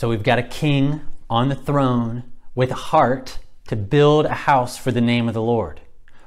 So we've got a king on the throne with a heart to build a house for the name of the Lord.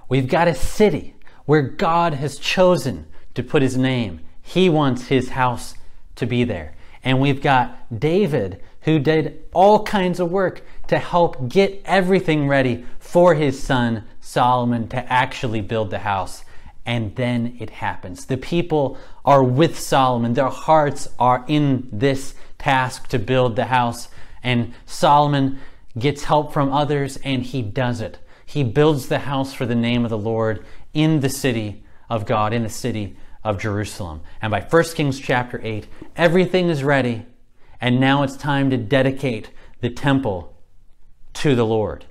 We've got a city where God has chosen to put his name. He wants his house to be there. And we've got David who did all kinds of work to help get everything ready for his son Solomon to actually build the house. And then it happens. The people are with Solomon. Their hearts are in this task to build the house. And Solomon gets help from others and he does it. He builds the house for the name of the Lord in the city of God, in the city of Jerusalem. And by 1 Kings chapter 8, everything is ready. And now it's time to dedicate the temple to the Lord.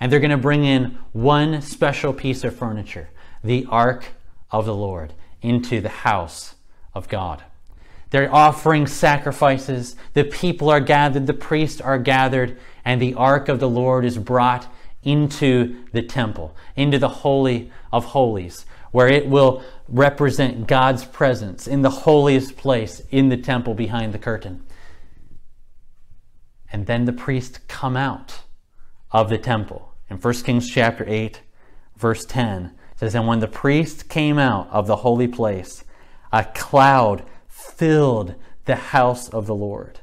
And they're going to bring in one special piece of furniture, the ark of the Lord, into the house of God. They're offering sacrifices. The people are gathered, the priests are gathered, and the ark of the Lord is brought into the temple, into the Holy of Holies, where it will represent God's presence in the holiest place in the temple behind the curtain. And then the priests come out of the temple. In 1 Kings chapter 8, verse 10, says, And when the priest came out of the holy place, a cloud filled the house of the Lord.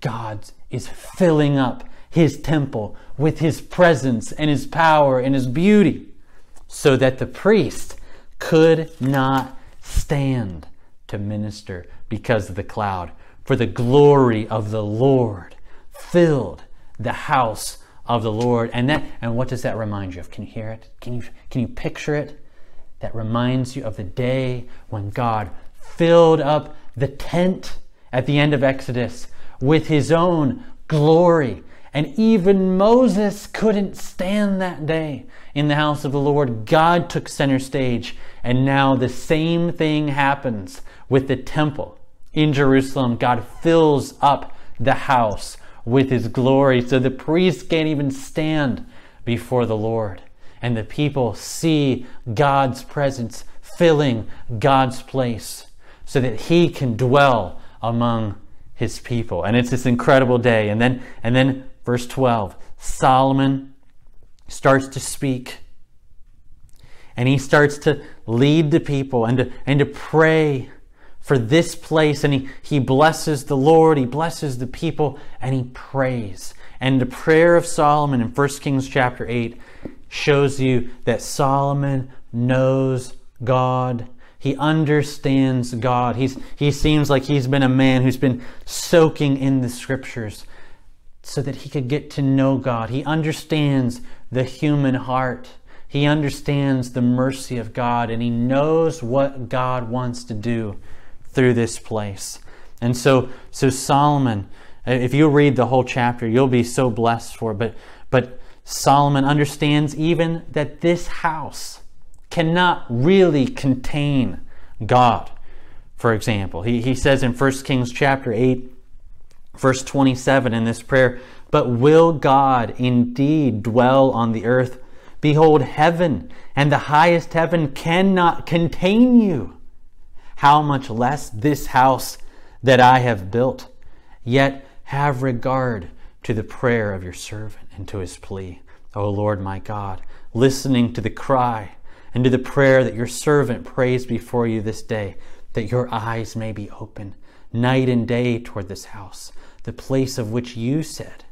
God is filling up his temple with his presence and his power and his beauty so that the priest could not stand to minister because of the cloud. For the glory of the Lord filled the house of the Lord. And that and what does that remind you of? Can you hear it? Can you can you picture it? That reminds you of the day when God filled up the tent at the end of Exodus with his own glory. And even Moses couldn't stand that day in the house of the Lord. God took center stage. And now the same thing happens with the temple in Jerusalem. God fills up the house with his glory. So the priests can't even stand before the Lord. And the people see God's presence filling God's place so that he can dwell among his people. And it's this incredible day. And then and then verse 12, Solomon starts to speak. And he starts to lead the people and to, and to pray for this place. And he, he blesses the Lord, he blesses the people, and he prays. And the prayer of Solomon in 1 Kings chapter 8 shows you that Solomon knows God he understands God. He's, he seems like he's been a man who's been soaking in the scriptures so that he could get to know God. He understands the human heart. He understands the mercy of God and he knows what God wants to do through this place. And so, so Solomon, uh, if you read the whole chapter, you'll be so blessed for it. But, but Solomon understands even that this house, cannot really contain God. For example, he, he says in 1 Kings chapter 8, verse 27 in this prayer, But will God indeed dwell on the earth? Behold, heaven and the highest heaven cannot contain you. How much less this house that I have built? Yet have regard to the prayer of your servant and to his plea. O Lord my God, listening to the cry and to the prayer that your servant prays before you this day, that your eyes may be open night and day toward this house, the place of which you said,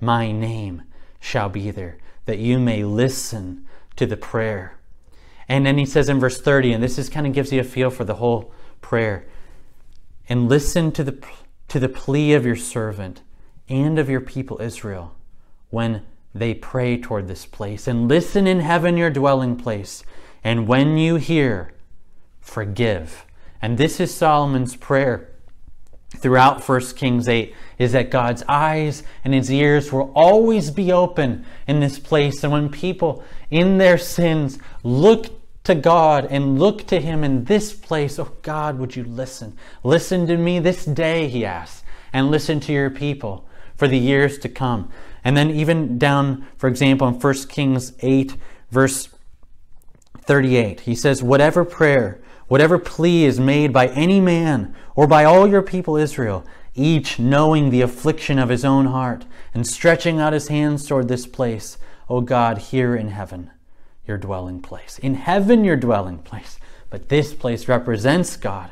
My name shall be there, that you may listen to the prayer. And then he says in verse 30, and this is kind of gives you a feel for the whole prayer, and listen to the, to the plea of your servant and of your people Israel when they pray toward this place. And listen in heaven, your dwelling place. And when you hear, forgive. And this is Solomon's prayer throughout 1 Kings 8 is that God's eyes and his ears will always be open in this place. And when people in their sins look to God and look to him in this place, oh God, would you listen? Listen to me this day, he asks, and listen to your people for the years to come. And then even down, for example, in 1 Kings 8, verse 38, he says, Whatever prayer, whatever plea is made by any man or by all your people Israel, each knowing the affliction of his own heart, and stretching out his hands toward this place, O God, here in heaven, your dwelling place. In heaven, your dwelling place. But this place represents God,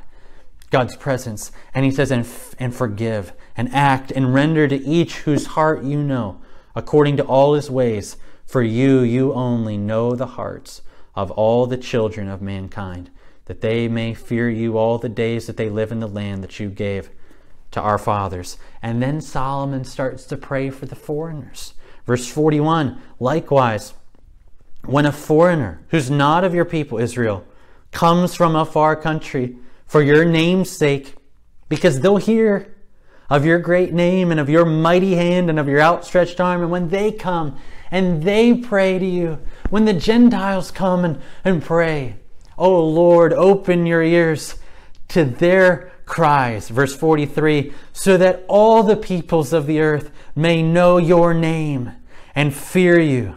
God's presence. And he says, and, f- and forgive, and act, and render to each whose heart you know, according to all his ways. For you, you only know the hearts of all the children of mankind, that they may fear you all the days that they live in the land that you gave to our fathers. And then Solomon starts to pray for the foreigners. Verse 41 Likewise, when a foreigner who's not of your people, Israel, comes from a far country for your name's sake, because they'll hear of your great name and of your mighty hand and of your outstretched arm, and when they come and they pray to you, when the Gentiles come and, and pray, Oh Lord, open your ears to their cries. Verse 43 so that all the peoples of the earth may know your name and fear you,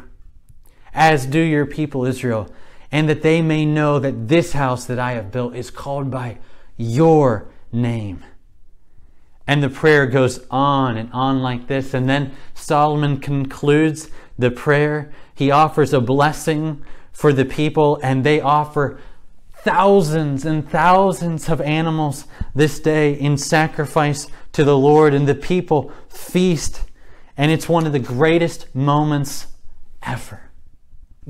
as do your people Israel, and that they may know that this house that I have built is called by your name. And the prayer goes on and on like this. And then Solomon concludes the prayer. He offers a blessing for the people, and they offer thousands and thousands of animals this day in sacrifice to the Lord, and the people feast. And it's one of the greatest moments ever.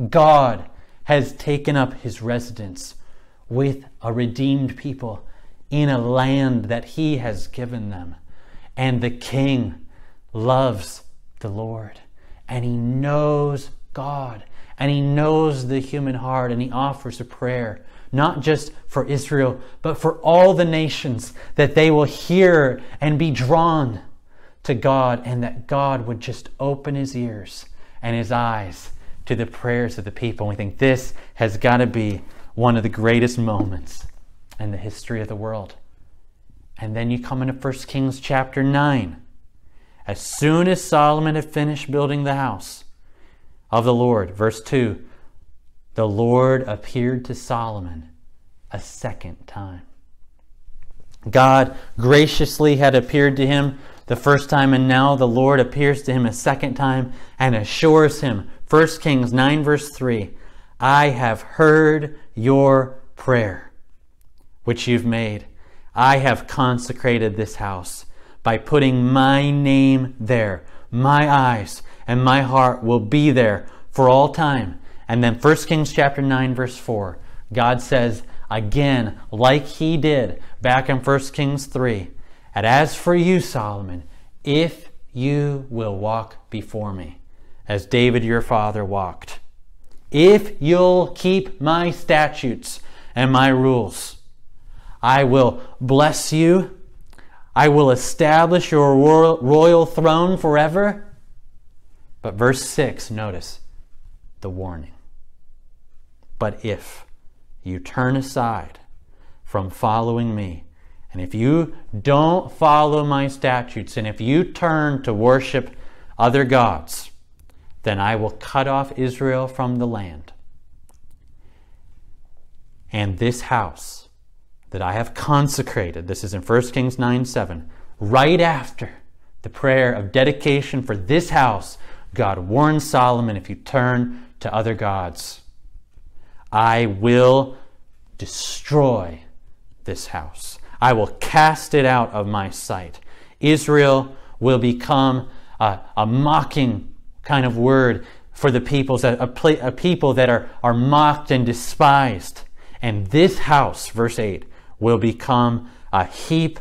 God has taken up his residence with a redeemed people in a land that he has given them. And the king loves the Lord, and he knows God, and he knows the human heart, and he offers a prayer not just for Israel, but for all the nations, that they will hear and be drawn to God, and that God would just open his ears and his eyes to the prayers of the people. We think this has got to be one of the greatest moments in the history of the world. And then you come into 1 Kings chapter 9. As soon as Solomon had finished building the house of the Lord, verse 2, the Lord appeared to Solomon a second time. God graciously had appeared to him the first time, and now the Lord appears to him a second time and assures him, 1 Kings 9, verse 3, I have heard your prayer, which you've made. I have consecrated this house by putting my name there. My eyes and my heart will be there for all time and then 1 Kings chapter 9 verse 4, God says again, like he did back in 1 Kings 3, and as for you, Solomon, if you will walk before me, as David your father walked, if you'll keep my statutes and my rules, I will bless you. I will establish your royal throne forever. But verse 6, notice the warning. But if you turn aside from following me, and if you don't follow my statutes, and if you turn to worship other gods, then I will cut off Israel from the land. And this house that I have consecrated, this is in 1 Kings 9 7, right after the prayer of dedication for this house, God warns Solomon if you turn to other gods, I will destroy this house. I will cast it out of my sight. Israel will become a, a mocking kind of word for the peoples, a, a, a people that are, are mocked and despised. And this house, verse 8, will become a heap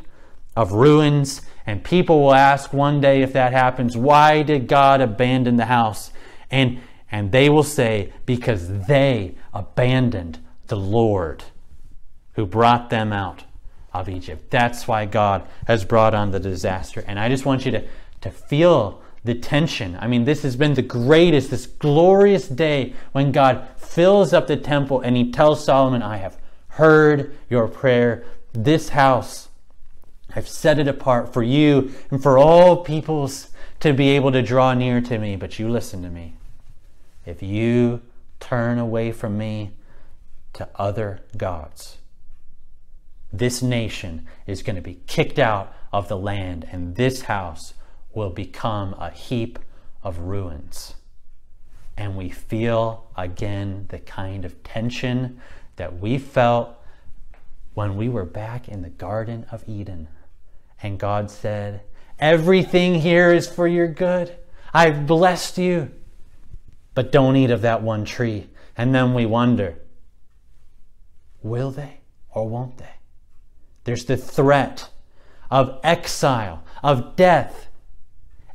of ruins. And people will ask one day if that happens, why did God abandon the house? And and they will say, Because they abandoned the Lord who brought them out of Egypt. That's why God has brought on the disaster. And I just want you to, to feel the tension. I mean, this has been the greatest, this glorious day when God fills up the temple and he tells Solomon, I have heard your prayer. This house, I've set it apart for you and for all peoples to be able to draw near to me. But you listen to me. If you turn away from me to other gods, this nation is going to be kicked out of the land, and this house will become a heap of ruins. And we feel again the kind of tension that we felt when we were back in the Garden of Eden. And God said, Everything here is for your good. I've blessed you. But don't eat of that one tree. And then we wonder, will they or won't they? There's the threat of exile, of death.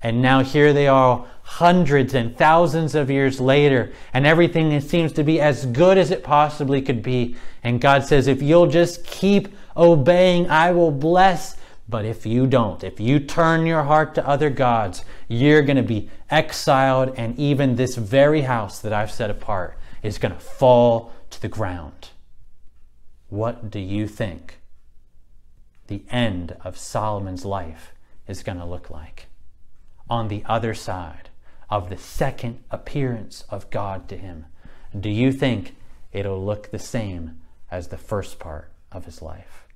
And now here they are, hundreds and thousands of years later, and everything seems to be as good as it possibly could be. And God says, if you'll just keep obeying, I will bless. But if you don't, if you turn your heart to other gods, you're going to be exiled, and even this very house that I've set apart is going to fall to the ground. What do you think the end of Solomon's life is going to look like? On the other side of the second appearance of God to him, do you think it'll look the same as the first part of his life?